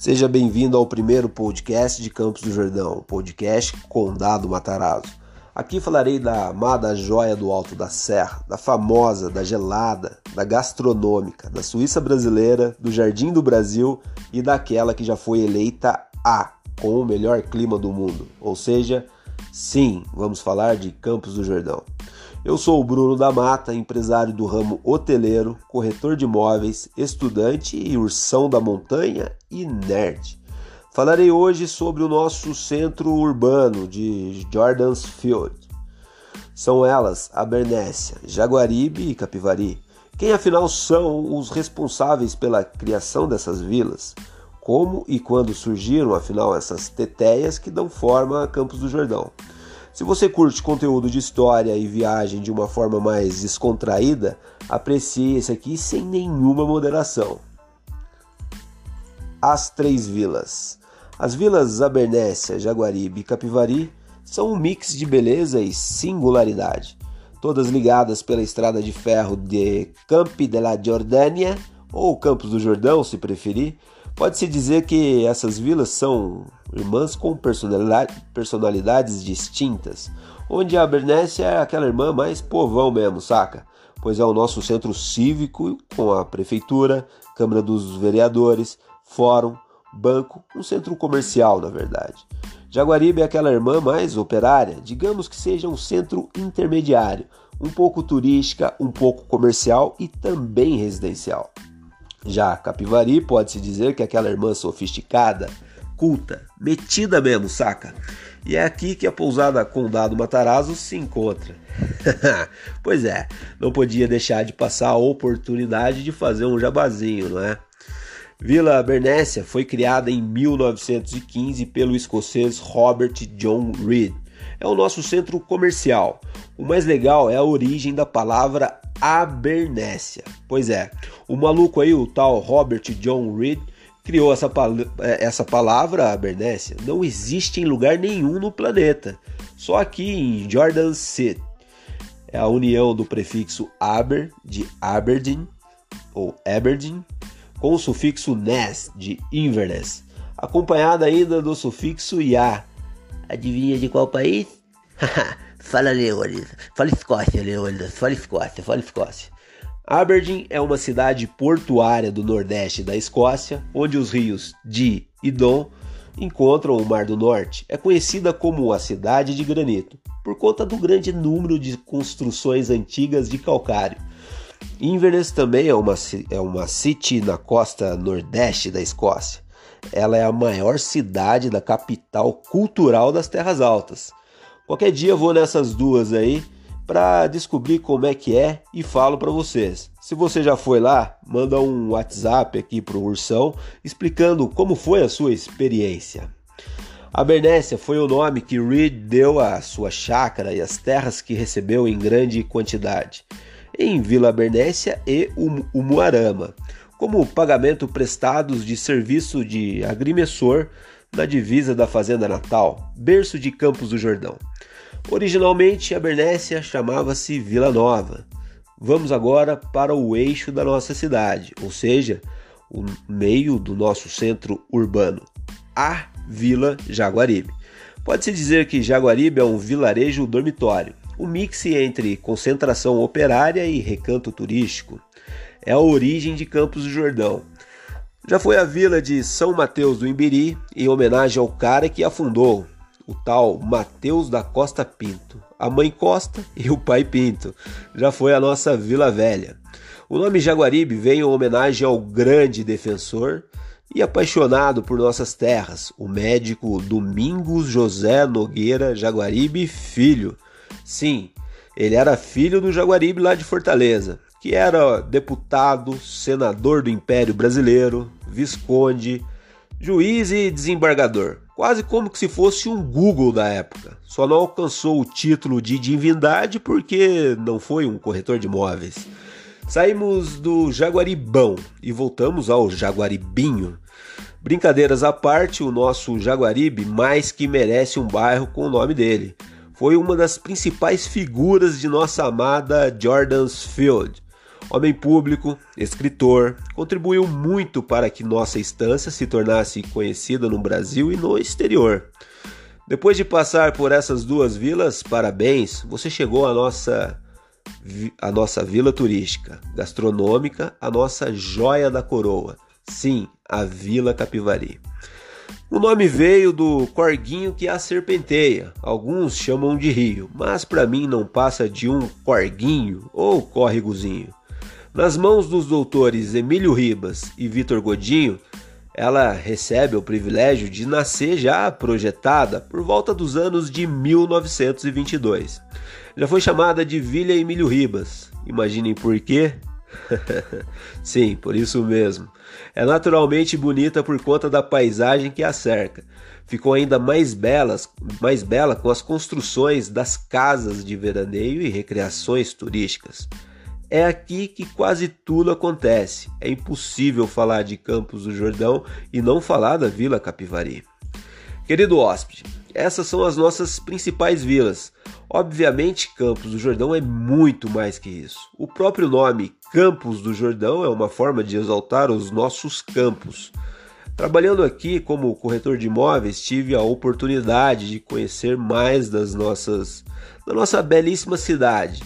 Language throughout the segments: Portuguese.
Seja bem-vindo ao primeiro podcast de Campos do Jordão, podcast Condado Matarazzo. Aqui falarei da amada joia do Alto da Serra, da famosa, da gelada, da gastronômica, da Suíça brasileira, do Jardim do Brasil e daquela que já foi eleita A, com o melhor clima do mundo. Ou seja, sim, vamos falar de Campos do Jordão. Eu sou o Bruno da Mata, empresário do ramo hoteleiro, corretor de imóveis, estudante e ursão da montanha e nerd. Falarei hoje sobre o nosso centro urbano de Jordan's Field. São elas Abernésia, Jaguaribe e Capivari. Quem afinal são os responsáveis pela criação dessas vilas? Como e quando surgiram afinal essas teteias que dão forma a Campos do Jordão? Se você curte conteúdo de história e viagem de uma forma mais descontraída, aprecie esse aqui sem nenhuma moderação. As Três Vilas. As vilas Abernésia, Jaguaribe e Capivari são um mix de beleza e singularidade, todas ligadas pela estrada de ferro de Campi della Giordania ou Campos do Jordão, se preferir. Pode-se dizer que essas vilas são irmãs com personalidades distintas, onde a Bernécia é aquela irmã mais povão mesmo, saca? Pois é o nosso centro cívico com a prefeitura, Câmara dos Vereadores, fórum, banco, um centro comercial, na verdade. Jaguaribe é aquela irmã mais operária, digamos que seja um centro intermediário, um pouco turística, um pouco comercial e também residencial. Já Capivari pode-se dizer que é aquela irmã sofisticada, culta, metida mesmo, saca? E é aqui que a pousada Condado Matarazzo se encontra. pois é, não podia deixar de passar a oportunidade de fazer um jabazinho, não é? Vila Bernécia foi criada em 1915 pelo escocês Robert John Reed. É o nosso centro comercial. O mais legal é a origem da palavra Abernécia. Pois é, o maluco aí, o tal Robert John Reed, criou essa, é, essa palavra Abernécia não existe em lugar nenhum no planeta, só aqui em Jordan City. É a união do prefixo Aber de Aberdeen ou Aberdeen com o sufixo nes de Inverness, acompanhada ainda do sufixo ya. Adivinha de qual país? fala Leônidas, fala Escócia, Leônidas, fala Escócia, fala Escócia. Aberdeen é uma cidade portuária do nordeste da Escócia, onde os rios Dee e Don encontram o Mar do Norte. É conhecida como a Cidade de Granito, por conta do grande número de construções antigas de calcário. Inverness também é uma, é uma city na costa nordeste da Escócia. Ela é a maior cidade da capital cultural das Terras Altas. Qualquer dia eu vou nessas duas aí para descobrir como é que é e falo para vocês. Se você já foi lá, manda um WhatsApp aqui pro Ursão explicando como foi a sua experiência. A Bernécia foi o nome que Reed deu à sua chácara e às terras que recebeu em grande quantidade, em Vila Bernécia e Umuarama, como pagamento prestados de serviço de agrimensor na divisa da Fazenda Natal, berço de Campos do Jordão. Originalmente, a Bernécia chamava-se Vila Nova. Vamos agora para o eixo da nossa cidade, ou seja, o meio do nosso centro urbano, a Vila Jaguaribe. Pode-se dizer que Jaguaribe é um vilarejo dormitório, um mix entre concentração operária e recanto turístico. É a origem de Campos do Jordão. Já foi a vila de São Mateus do Imbiri, em homenagem ao cara que a fundou, o tal Mateus da Costa Pinto. A mãe Costa e o pai Pinto. Já foi a nossa Vila Velha. O nome Jaguaribe vem em homenagem ao grande defensor e apaixonado por nossas terras, o médico Domingos José Nogueira Jaguaribe Filho. Sim, ele era filho do Jaguaribe lá de Fortaleza, que era deputado, senador do Império Brasileiro, visconde, juiz e desembargador quase como se fosse um Google da época. Só não alcançou o título de divindade porque não foi um corretor de imóveis. Saímos do Jaguaribão e voltamos ao Jaguaribinho. Brincadeiras à parte, o nosso Jaguaribe mais que merece um bairro com o nome dele. Foi uma das principais figuras de nossa amada Jordan's Field, Homem público, escritor, contribuiu muito para que nossa estância se tornasse conhecida no Brasil e no exterior. Depois de passar por essas duas vilas, parabéns, você chegou à nossa a nossa vila turística, gastronômica, a nossa joia da coroa. Sim, a Vila Capivari. O nome veio do corguinho que a serpenteia. Alguns chamam de rio, mas para mim não passa de um corguinho ou córregozinho. Nas mãos dos doutores Emílio Ribas e Vitor Godinho, ela recebe o privilégio de nascer já projetada por volta dos anos de 1922. Já foi chamada de Vila Emílio Ribas. Imaginem por quê? Sim, por isso mesmo. É naturalmente bonita por conta da paisagem que a cerca. Ficou ainda mais, belas, mais bela com as construções das casas de veraneio e recreações turísticas. É aqui que quase tudo acontece. É impossível falar de Campos do Jordão e não falar da Vila Capivari. Querido hóspede, essas são as nossas principais vilas. Obviamente, Campos do Jordão é muito mais que isso. O próprio nome Campos do Jordão é uma forma de exaltar os nossos campos. Trabalhando aqui como corretor de imóveis, tive a oportunidade de conhecer mais das nossas da nossa belíssima cidade.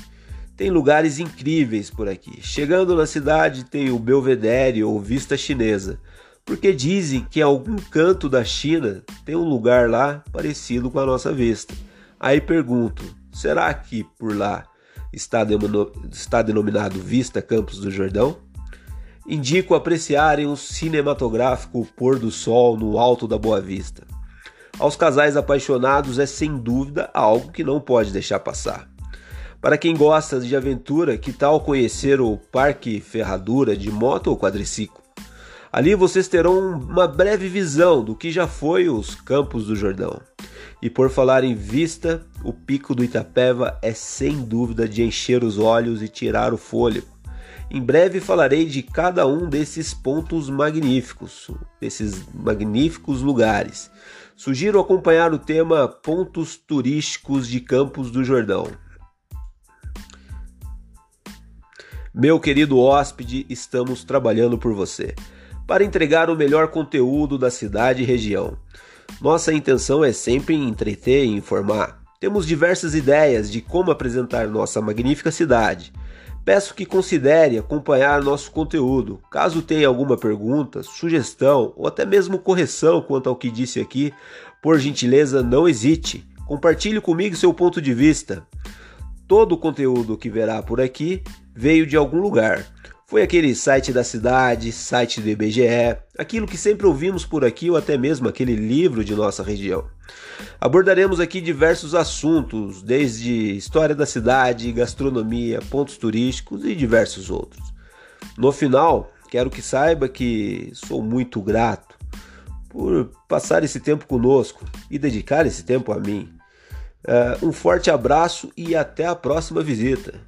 Tem lugares incríveis por aqui. Chegando na cidade tem o Belvedere ou Vista Chinesa, porque dizem que em algum canto da China tem um lugar lá parecido com a nossa vista. Aí pergunto: será que por lá está, está denominado Vista Campos do Jordão? Indico apreciarem o cinematográfico pôr do sol no alto da Boa Vista. Aos casais apaixonados é sem dúvida algo que não pode deixar passar. Para quem gosta de aventura, que tal conhecer o Parque Ferradura de moto ou quadriciclo? Ali vocês terão uma breve visão do que já foi os Campos do Jordão. E por falar em vista, o pico do Itapeva é sem dúvida de encher os olhos e tirar o fôlego. Em breve falarei de cada um desses pontos magníficos, desses magníficos lugares. Sugiro acompanhar o tema Pontos Turísticos de Campos do Jordão. Meu querido hóspede, estamos trabalhando por você para entregar o melhor conteúdo da cidade e região. Nossa intenção é sempre entreter e informar. Temos diversas ideias de como apresentar nossa magnífica cidade. Peço que considere acompanhar nosso conteúdo. Caso tenha alguma pergunta, sugestão ou até mesmo correção quanto ao que disse aqui, por gentileza, não hesite. Compartilhe comigo seu ponto de vista. Todo o conteúdo que verá por aqui veio de algum lugar. Foi aquele site da cidade, site do IBGE, aquilo que sempre ouvimos por aqui ou até mesmo aquele livro de nossa região. Abordaremos aqui diversos assuntos, desde história da cidade, gastronomia, pontos turísticos e diversos outros. No final, quero que saiba que sou muito grato por passar esse tempo conosco e dedicar esse tempo a mim. Uh, um forte abraço e até a próxima visita.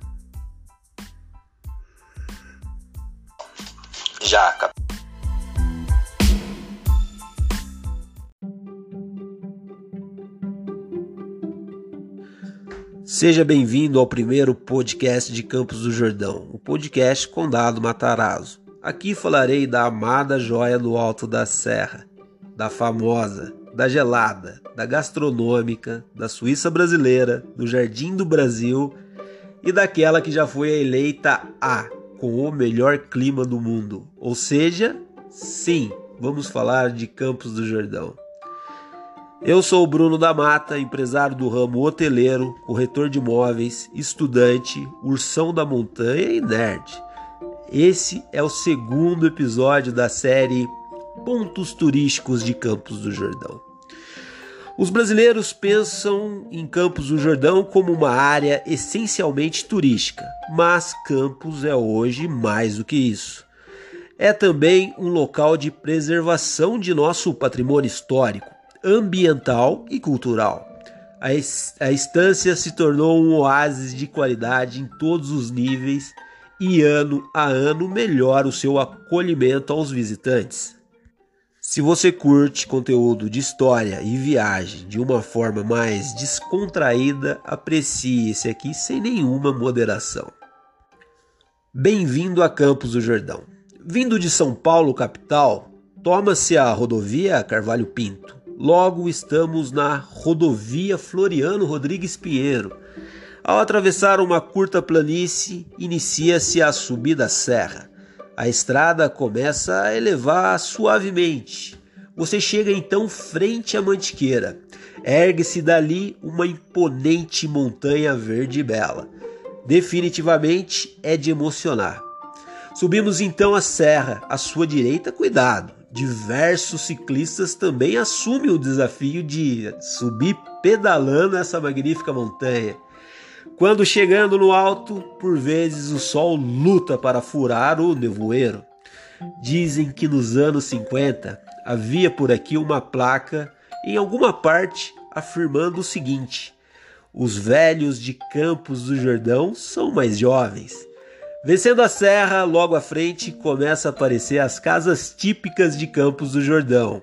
Seja bem-vindo ao primeiro podcast de Campos do Jordão, o podcast Condado Matarazzo. Aqui falarei da amada joia do alto da serra, da famosa, da gelada, da gastronômica, da Suíça brasileira, do Jardim do Brasil e daquela que já foi eleita a com o melhor clima do mundo. Ou seja, sim, vamos falar de Campos do Jordão. Eu sou o Bruno da Mata, empresário do ramo hoteleiro, corretor de imóveis, estudante, ursão da montanha e nerd. Esse é o segundo episódio da série Pontos Turísticos de Campos do Jordão. Os brasileiros pensam em Campos do Jordão como uma área essencialmente turística, mas Campos é hoje mais do que isso. É também um local de preservação de nosso patrimônio histórico, ambiental e cultural. A, a estância se tornou um oásis de qualidade em todos os níveis e ano a ano melhora o seu acolhimento aos visitantes. Se você curte conteúdo de história e viagem de uma forma mais descontraída, aprecie esse aqui sem nenhuma moderação. Bem-vindo a Campos do Jordão. Vindo de São Paulo, capital, toma-se a rodovia Carvalho Pinto. Logo estamos na rodovia Floriano Rodrigues Pinheiro. Ao atravessar uma curta planície, inicia-se a subida à serra. A estrada começa a elevar suavemente. Você chega então frente à Mantiqueira. Ergue-se dali uma imponente montanha verde e bela definitivamente é de emocionar. Subimos então a serra, à sua direita, cuidado. Diversos ciclistas também assumem o desafio de subir pedalando essa magnífica montanha. Quando chegando no alto, por vezes o sol luta para furar o nevoeiro. Dizem que nos anos 50 havia por aqui uma placa em alguma parte afirmando o seguinte: os velhos de Campos do Jordão são mais jovens. Vencendo a serra, logo à frente começa a aparecer as casas típicas de Campos do Jordão.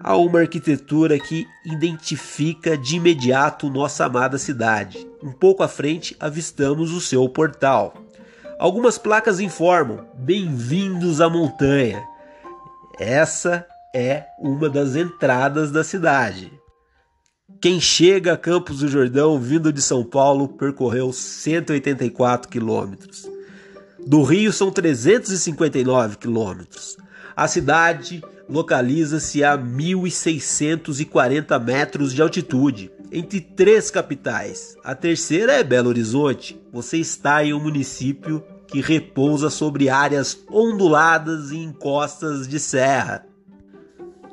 Há uma arquitetura que identifica de imediato nossa amada cidade. Um pouco à frente avistamos o seu portal. Algumas placas informam: Bem-vindos à montanha. Essa é uma das entradas da cidade. Quem chega a Campos do Jordão vindo de São Paulo percorreu 184 quilômetros. Do Rio são 359 quilômetros. A cidade localiza-se a 1.640 metros de altitude, entre três capitais. A terceira é Belo Horizonte. Você está em um município que repousa sobre áreas onduladas e encostas de serra.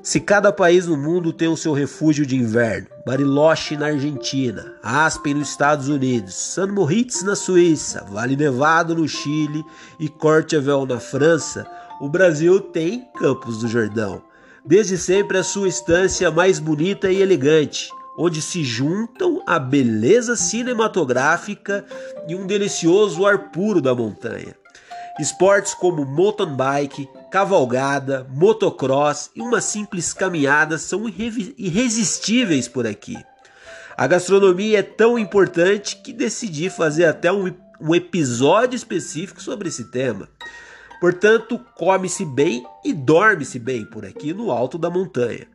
Se cada país no mundo tem o seu refúgio de inverno, Bariloche na Argentina, Aspen nos Estados Unidos, San Moritz na Suíça, Vale Nevado no Chile e Courchevel na França, o Brasil tem Campos do Jordão. Desde sempre a sua estância mais bonita e elegante, onde se juntam a beleza cinematográfica e um delicioso ar puro da montanha. Esportes como mountain bike, cavalgada, motocross e uma simples caminhada são irresistíveis por aqui. A gastronomia é tão importante que decidi fazer até um, um episódio específico sobre esse tema. Portanto, come-se bem e dorme-se bem por aqui no alto da montanha.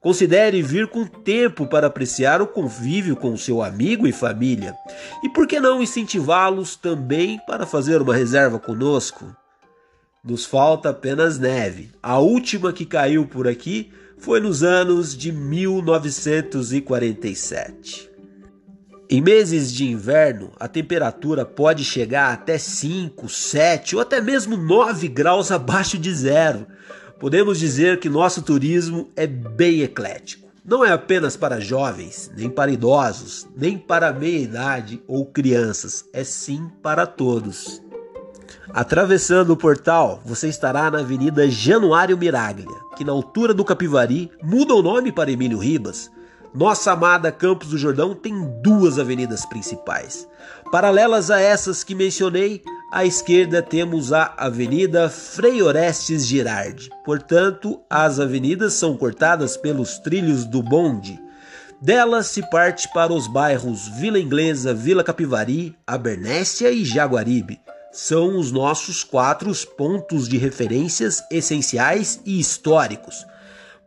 Considere vir com tempo para apreciar o convívio com seu amigo e família. E por que não incentivá-los também para fazer uma reserva conosco? Nos falta apenas neve. A última que caiu por aqui foi nos anos de 1947. Em meses de inverno, a temperatura pode chegar até 5, 7 ou até mesmo 9 graus abaixo de zero podemos dizer que nosso turismo é bem eclético. Não é apenas para jovens, nem para idosos, nem para meia-idade ou crianças, é sim para todos. Atravessando o portal, você estará na Avenida Januário Miraglia, que na altura do Capivari muda o nome para Emílio Ribas. Nossa amada Campos do Jordão tem duas avenidas principais. Paralelas a essas que mencionei, à esquerda temos a Avenida Frei Orestes Girardi. Portanto, as avenidas são cortadas pelos trilhos do bonde. Delas se parte para os bairros Vila Inglesa, Vila Capivari, Abernésia e Jaguaribe. São os nossos quatro pontos de referências essenciais e históricos.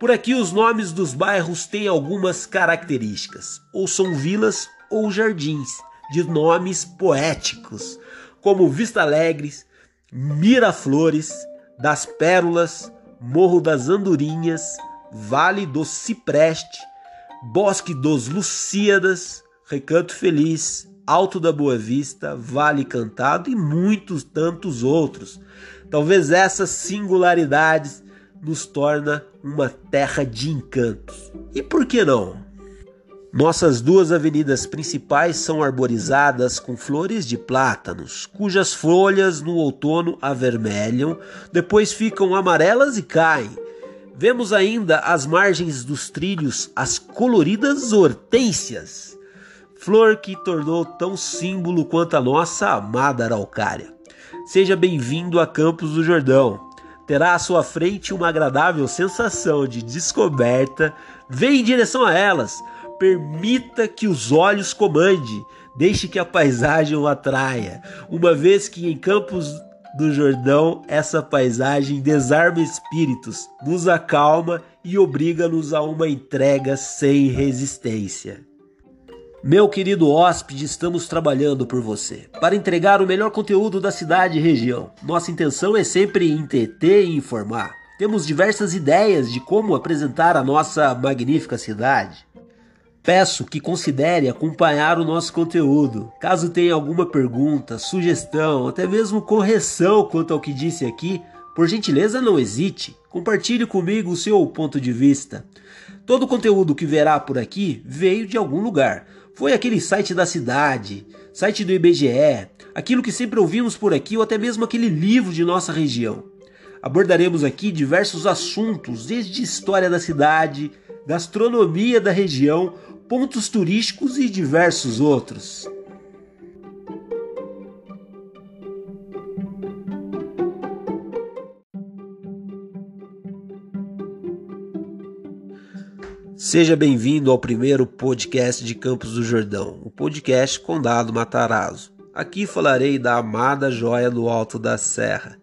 Por aqui, os nomes dos bairros têm algumas características, ou são vilas ou jardins, de nomes poéticos como Vista Alegres, Miraflores, das Pérolas, Morro das Andorinhas, Vale do Cipreste, Bosque dos Lucíadas, Recanto Feliz, Alto da Boa Vista, Vale Cantado e muitos tantos outros. Talvez essas singularidades nos torna uma terra de encantos. E por que não? Nossas duas avenidas principais são arborizadas com flores de plátanos, cujas folhas no outono avermelham, depois ficam amarelas e caem. Vemos ainda às margens dos trilhos as coloridas hortênsias, flor que tornou tão símbolo quanto a nossa amada araucária. Seja bem-vindo a Campos do Jordão. Terá à sua frente uma agradável sensação de descoberta. Vem em direção a elas Permita que os olhos comande. Deixe que a paisagem o atraia, uma vez que em Campos do Jordão essa paisagem desarma espíritos, nos acalma e obriga-nos a uma entrega sem resistência. Meu querido hóspede, estamos trabalhando por você para entregar o melhor conteúdo da cidade e região. Nossa intenção é sempre entreter e informar. Temos diversas ideias de como apresentar a nossa magnífica cidade. Peço que considere acompanhar o nosso conteúdo. Caso tenha alguma pergunta, sugestão, até mesmo correção quanto ao que disse aqui, por gentileza não hesite. Compartilhe comigo o seu ponto de vista. Todo o conteúdo que verá por aqui veio de algum lugar. Foi aquele site da cidade, site do IBGE, aquilo que sempre ouvimos por aqui ou até mesmo aquele livro de nossa região. Abordaremos aqui diversos assuntos, desde história da cidade, gastronomia da região, pontos turísticos e diversos outros. Seja bem-vindo ao primeiro podcast de Campos do Jordão, o podcast Condado Matarazzo. Aqui falarei da amada joia do Alto da Serra,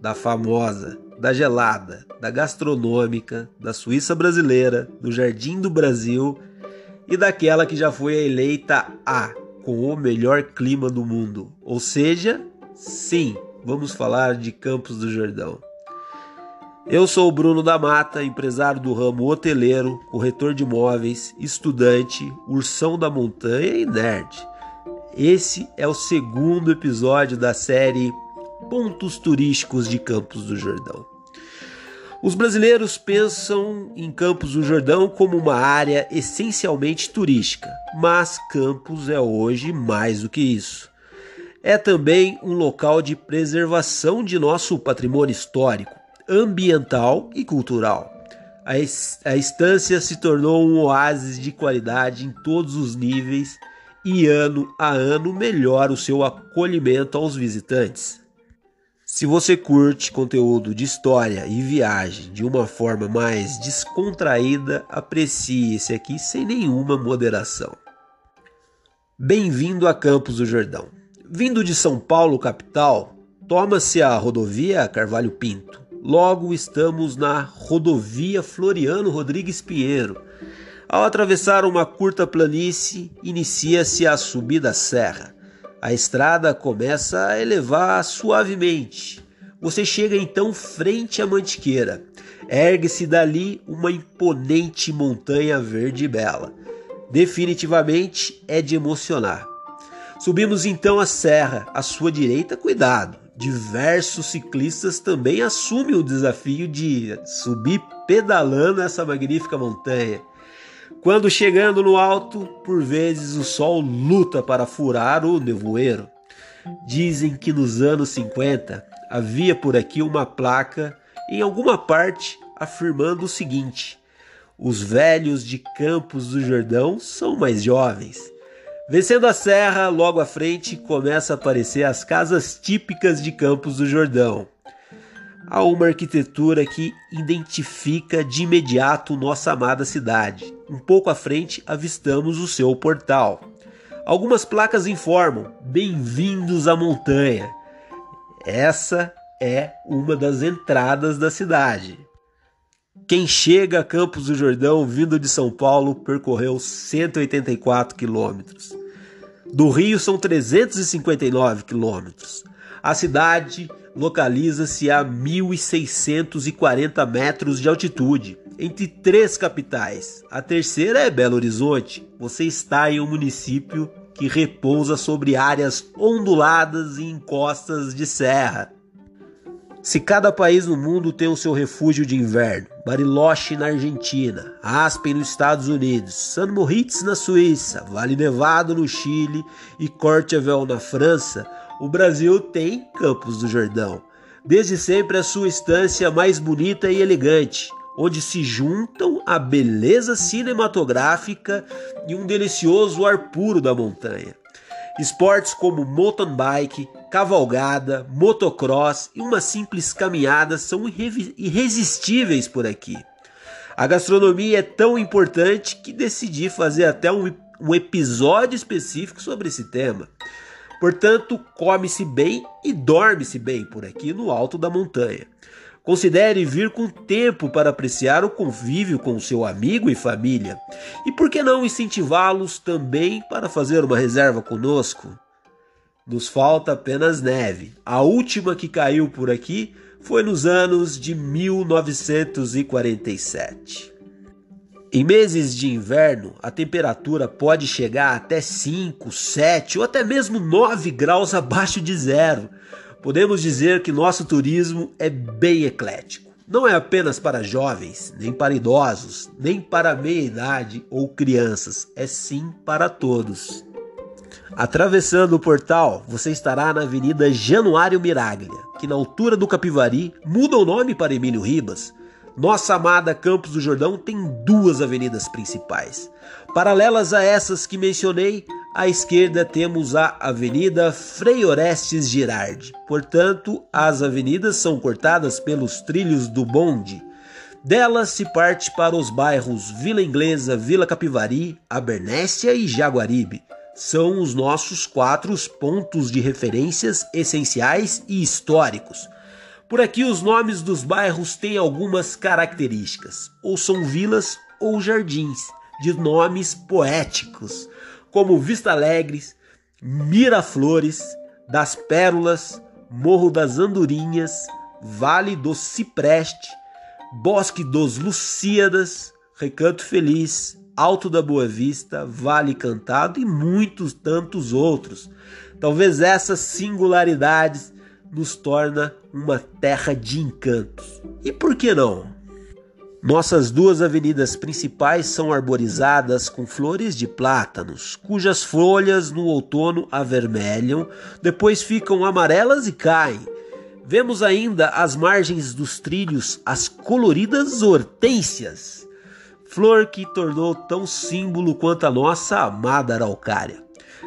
da famosa, da gelada, da gastronômica, da Suíça brasileira, do Jardim do Brasil e daquela que já foi eleita a com o melhor clima do mundo. Ou seja, sim, vamos falar de Campos do Jordão. Eu sou o Bruno da Mata, empresário do ramo hoteleiro, corretor de imóveis, estudante, ursão da montanha e nerd. Esse é o segundo episódio da série Pontos Turísticos de Campos do Jordão. Os brasileiros pensam em Campos do Jordão como uma área essencialmente turística, mas Campos é hoje mais do que isso. É também um local de preservação de nosso patrimônio histórico ambiental e cultural. A, estância se tornou um oásis de qualidade em todos os níveis e ano a ano melhora o seu acolhimento aos visitantes. Se você curte conteúdo de história e viagem de uma forma mais descontraída, aprecie esse aqui sem nenhuma moderação. Bem-vindo a Campos do Jordão. Vindo de São Paulo, capital, toma-se a rodovia Carvalho Pinto. Logo estamos na rodovia Floriano Rodrigues Pinheiro. Ao atravessar uma curta planície, inicia-se a subida à serra. A estrada começa a elevar suavemente. Você chega então frente à Mantiqueira. Ergue-se dali uma imponente montanha verde e bela. Definitivamente é de emocionar. Subimos então a serra. À sua direita, cuidado diversos ciclistas também assumem o desafio de subir pedalando essa magnífica montanha. Quando chegando no alto, por vezes o sol luta para furar o nevoeiro. Dizem que nos anos 50 havia por aqui uma placa em alguma parte afirmando o seguinte: os velhos de Campos do Jordão são mais jovens. Vencendo a serra, logo à frente começa a aparecer as casas típicas de Campos do Jordão. Há uma arquitetura que identifica de imediato nossa amada cidade. Um pouco à frente avistamos o seu portal. Algumas placas informam: Bem-vindos à montanha. Essa é uma das entradas da cidade. Quem chega a Campos do Jordão vindo de São Paulo percorreu 184 quilômetros. Do Rio são 359 quilômetros. A cidade localiza-se a 1.640 metros de altitude, entre três capitais. A terceira é Belo Horizonte. Você está em um município que repousa sobre áreas onduladas e encostas de serra. Se cada país no mundo tem o seu refúgio de inverno, Bariloche na Argentina, Aspen nos Estados Unidos, San Moritz na Suíça, Vale Nevado no Chile. E Courchevel na França, o Brasil tem Campos do Jordão. Desde sempre a sua estância mais bonita e elegante, onde se juntam a beleza cinematográfica e um delicioso ar puro da montanha. Esportes como mountain bike, cavalgada, motocross e uma simples caminhada são irresistíveis por aqui. A gastronomia é tão importante que decidi fazer até um, um episódio específico sobre esse tema. Portanto, come-se bem e dorme-se bem por aqui no alto da montanha. Considere vir com tempo para apreciar o convívio com seu amigo e família. E por que não incentivá-los também para fazer uma reserva conosco? Nos falta apenas neve. A última que caiu por aqui foi nos anos de 1947. Em meses de inverno, a temperatura pode chegar até 5, 7 ou até mesmo 9 graus abaixo de zero podemos dizer que nosso turismo é bem eclético. Não é apenas para jovens, nem para idosos, nem para meia-idade ou crianças, é sim para todos. Atravessando o portal, você estará na Avenida Januário Miraglia, que na altura do Capivari muda o nome para Emílio Ribas. Nossa amada Campos do Jordão tem duas avenidas principais. Paralelas a essas que mencionei, à esquerda temos a Avenida Frei Orestes Girardi. Portanto, as avenidas são cortadas pelos trilhos do bonde. Delas se parte para os bairros Vila Inglesa, Vila Capivari, Abernésia e Jaguaribe. São os nossos quatro pontos de referências essenciais e históricos. Por aqui, os nomes dos bairros têm algumas características: ou são vilas ou jardins, de nomes poéticos como Vista Alegres, Miraflores, das Pérolas, Morro das Andorinhas, Vale do Cipreste, Bosque dos Lucíadas, Recanto Feliz, Alto da Boa Vista, Vale Cantado e muitos tantos outros. Talvez essas singularidades nos torna uma terra de encantos. E por que não? Nossas duas avenidas principais são arborizadas com flores de plátanos, cujas folhas no outono avermelham, depois ficam amarelas e caem. Vemos ainda às margens dos trilhos as coloridas hortênsias, flor que tornou tão símbolo quanto a nossa amada araucária.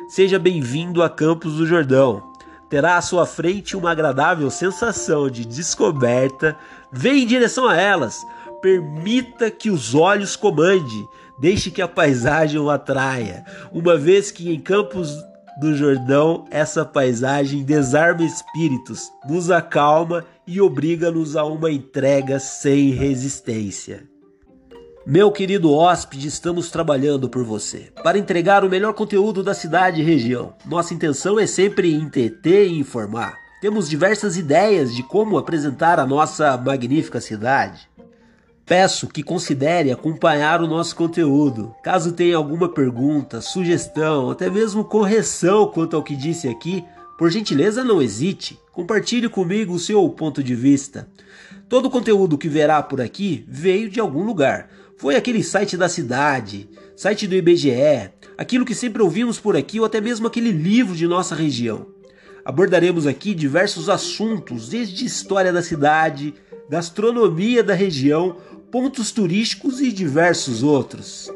Seja bem-vindo a Campos do Jordão. Terá à sua frente uma agradável sensação de descoberta. Vem em direção a elas Permita que os olhos comande, deixe que a paisagem o atraia, uma vez que em Campos do Jordão essa paisagem desarma espíritos, nos acalma e obriga-nos a uma entrega sem resistência. Meu querido hóspede, estamos trabalhando por você para entregar o melhor conteúdo da cidade e região. Nossa intenção é sempre entreter e informar. Temos diversas ideias de como apresentar a nossa magnífica cidade. Peço que considere acompanhar o nosso conteúdo. Caso tenha alguma pergunta, sugestão, até mesmo correção quanto ao que disse aqui, por gentileza não hesite. Compartilhe comigo o seu ponto de vista. Todo o conteúdo que verá por aqui veio de algum lugar. Foi aquele site da cidade, site do IBGE, aquilo que sempre ouvimos por aqui ou até mesmo aquele livro de nossa região. Abordaremos aqui diversos assuntos, desde história da cidade, gastronomia da região, pontos turísticos e diversos outros.